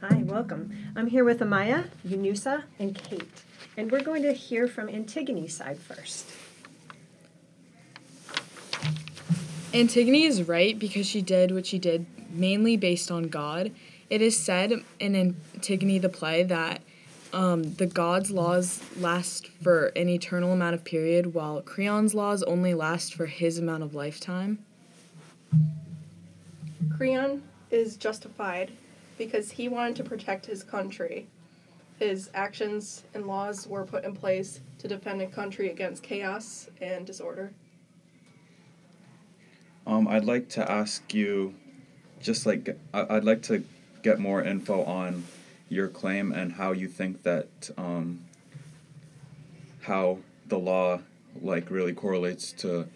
Hi, welcome. I'm here with Amaya, Younoussa, and Kate. And we're going to hear from Antigone's side first. Antigone is right because she did what she did mainly based on God. It is said in Antigone the play that um, the god's laws last for an eternal amount of period, while Creon's laws only last for his amount of lifetime. Creon is justified because he wanted to protect his country. His actions and laws were put in place to defend a country against chaos and disorder. Um, I'd like to ask you, just like I'd like to get more info on your claim and how you think that um, how the law like really correlates to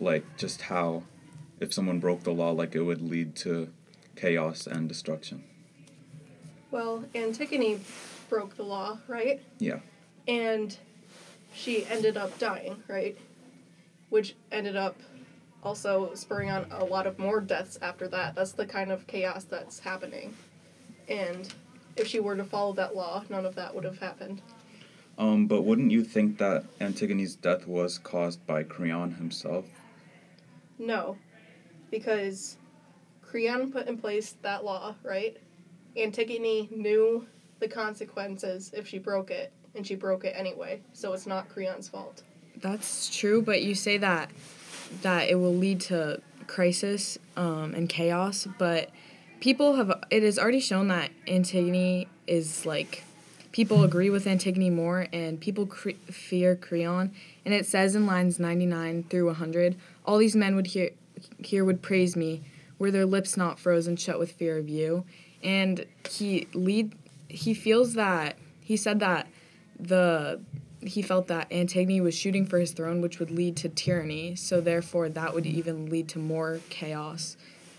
like just how if someone broke the law like it would lead to chaos and destruction. Well, Antigone broke the law, right? Yeah. And she ended up dying, right? Which ended up also spurring on a lot of more deaths after that. That's the kind of chaos that's happening. And if she were to follow that law, none of that would have happened. Um, but wouldn't you think that Antigone's death was caused by Creon himself? No, because Creon put in place that law, right? Antigone knew the consequences if she broke it, and she broke it anyway, so it's not Creon's fault. That's true, but you say that that it will lead to crisis um, and chaos, but people have it is already shown that Antigone is like people agree with Antigone more and people cre- fear Creon. And it says in lines 99 through 100 all these men would hear here would praise me were their lips not frozen shut with fear of you and he lead he feels that he said that the he felt that Antigone was shooting for his throne which would lead to tyranny so therefore that would even lead to more chaos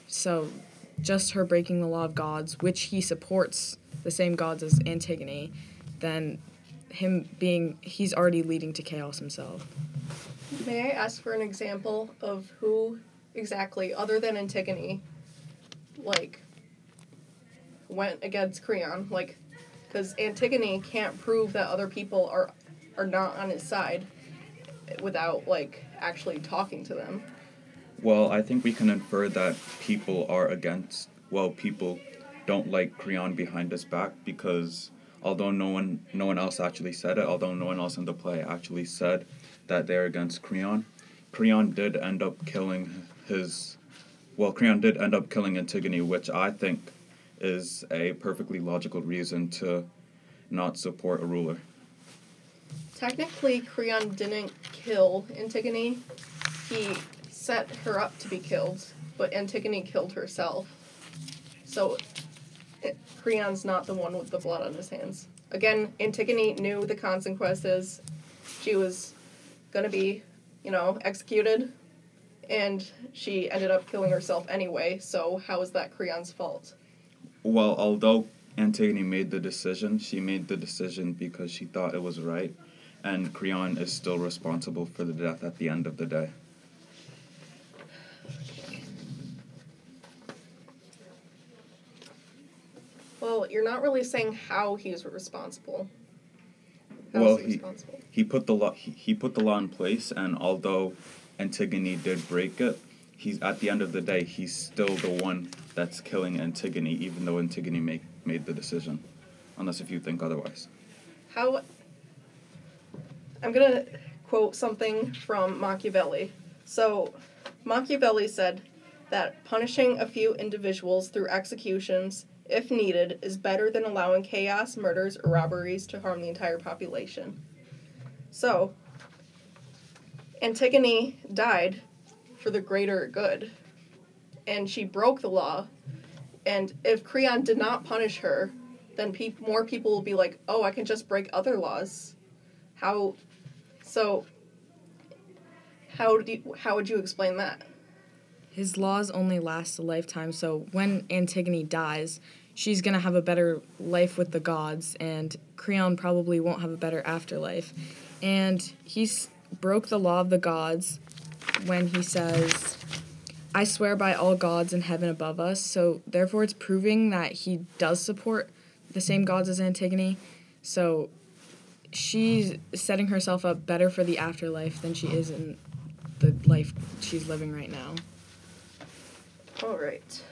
so just her breaking the law of gods, which he supports the same gods as Antigone, then him being he's already leading to chaos himself. May I ask for an example of who exactly, other than Antigone, like, went against Creon? Like, because Antigone can't prove that other people are are not on his side without like actually talking to them. Well, I think we can infer that people are against, well, people don't like Creon behind his back because although no one no one else actually said it, although no one else in the play actually said that they're against Creon, Creon did end up killing his well, Creon did end up killing Antigone, which I think is a perfectly logical reason to not support a ruler. Technically, Creon didn't kill Antigone. He set her up to be killed, but Antigone killed herself. So, Creon's not the one with the blood on his hands. Again, Antigone knew the consequences. She was gonna be, you know, executed, and she ended up killing herself anyway, so how is that Creon's fault? Well, although Antigone made the decision, she made the decision because she thought it was right, and Creon is still responsible for the death at the end of the day. Well, you're not really saying how he's responsible. How well, is he, responsible? he put the law he, he put the law in place, and although Antigone did break it, he's at the end of the day he's still the one that's killing Antigone, even though Antigone make, made the decision, unless if you think otherwise. How I'm gonna quote something from Machiavelli. So, Machiavelli said that punishing a few individuals through executions, if needed, is better than allowing chaos, murders, or robberies to harm the entire population. So, Antigone died for the greater good, and she broke the law. And if Creon did not punish her, then pe- more people will be like, "Oh, I can just break other laws." How? So. How do you, how would you explain that? His laws only last a lifetime, so when Antigone dies, she's gonna have a better life with the gods, and Creon probably won't have a better afterlife. And he's broke the law of the gods when he says, I swear by all gods in heaven above us. So therefore, it's proving that he does support the same gods as Antigone. So she's setting herself up better for the afterlife than she is in the life she's living right now. All right.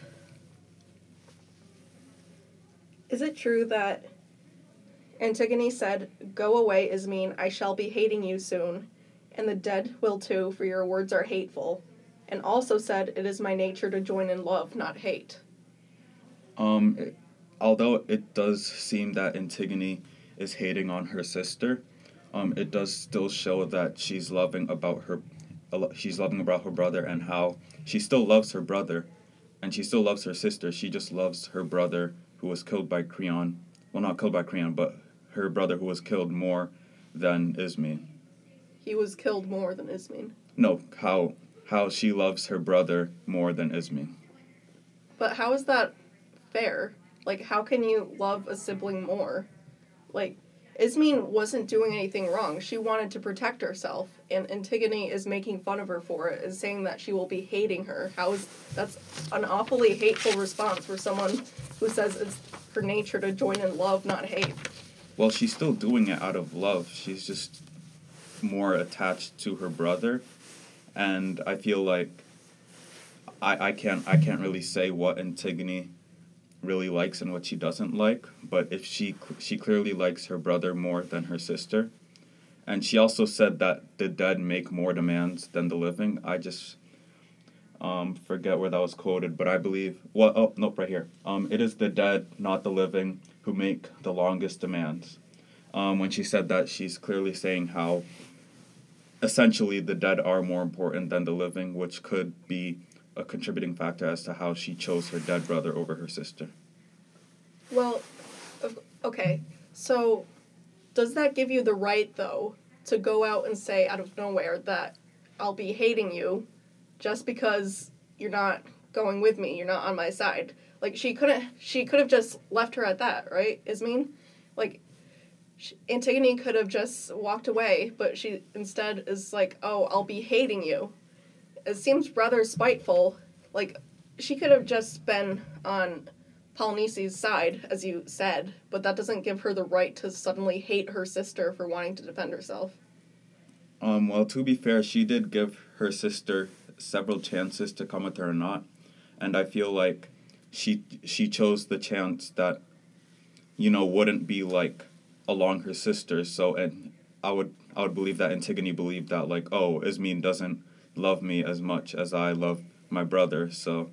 Is it true that Antigone said, Go away, Ismene, I shall be hating you soon, and the dead will too, for your words are hateful, and also said, It is my nature to join in love, not hate? Um, it- although it does seem that Antigone is hating on her sister, um, it does still show that she's loving about her, she's loving about her brother and how she still loves her brother, and she still loves her sister. She just loves her brother who was killed by Creon. Well, not killed by Creon, but her brother who was killed more than Ismene. He was killed more than Ismene. No, how how she loves her brother more than Ismene. But how is that fair? Like, how can you love a sibling more? Like, Ismene wasn't doing anything wrong. She wanted to protect herself, and Antigone is making fun of her for it, is saying that she will be hating her. How is that's an awfully hateful response for someone who says it's her nature to join in love, not hate. Well, she's still doing it out of love. She's just more attached to her brother, and I feel like I, I can't I can't really say what Antigone really likes and what she doesn't like. But if she she clearly likes her brother more than her sister, and she also said that the dead make more demands than the living. I just um, forget where that was quoted, but I believe well oh nope right here. Um, it is the dead, not the living, who make the longest demands. Um, when she said that, she's clearly saying how essentially the dead are more important than the living, which could be a contributing factor as to how she chose her dead brother over her sister. Well, okay. So, does that give you the right, though, to go out and say out of nowhere that I'll be hating you just because you're not going with me, you're not on my side? Like she couldn't, she could have just left her at that, right? Ismene, like sh Antigone could have just walked away, but she instead is like, "Oh, I'll be hating you." It seems rather spiteful. Like she could have just been on Polynice's side, as you said, but that doesn't give her the right to suddenly hate her sister for wanting to defend herself. Um, well, to be fair, she did give her sister several chances to come with her or not, and I feel like she she chose the chance that, you know, wouldn't be like along her sisters. So, and I would I would believe that Antigone believed that like, oh, Ismene doesn't love me as much as I love my brother. So,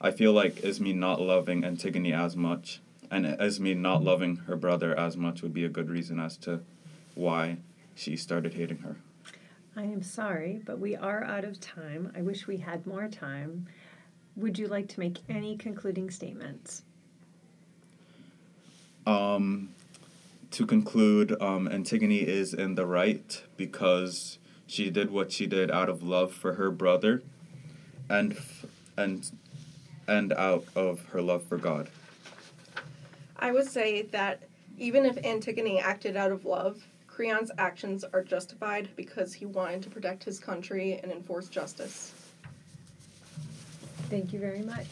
I feel like Ismene not loving Antigone as much, and Ismene not loving her brother as much would be a good reason as to why she started hating her. I am sorry, but we are out of time. I wish we had more time. Would you like to make any concluding statements? Um, to conclude, um, Antigone is in the right because she did what she did out of love for her brother, and f- and and out of her love for God. I would say that even if Antigone acted out of love, Creon's actions are justified because he wanted to protect his country and enforce justice. Thank you very much.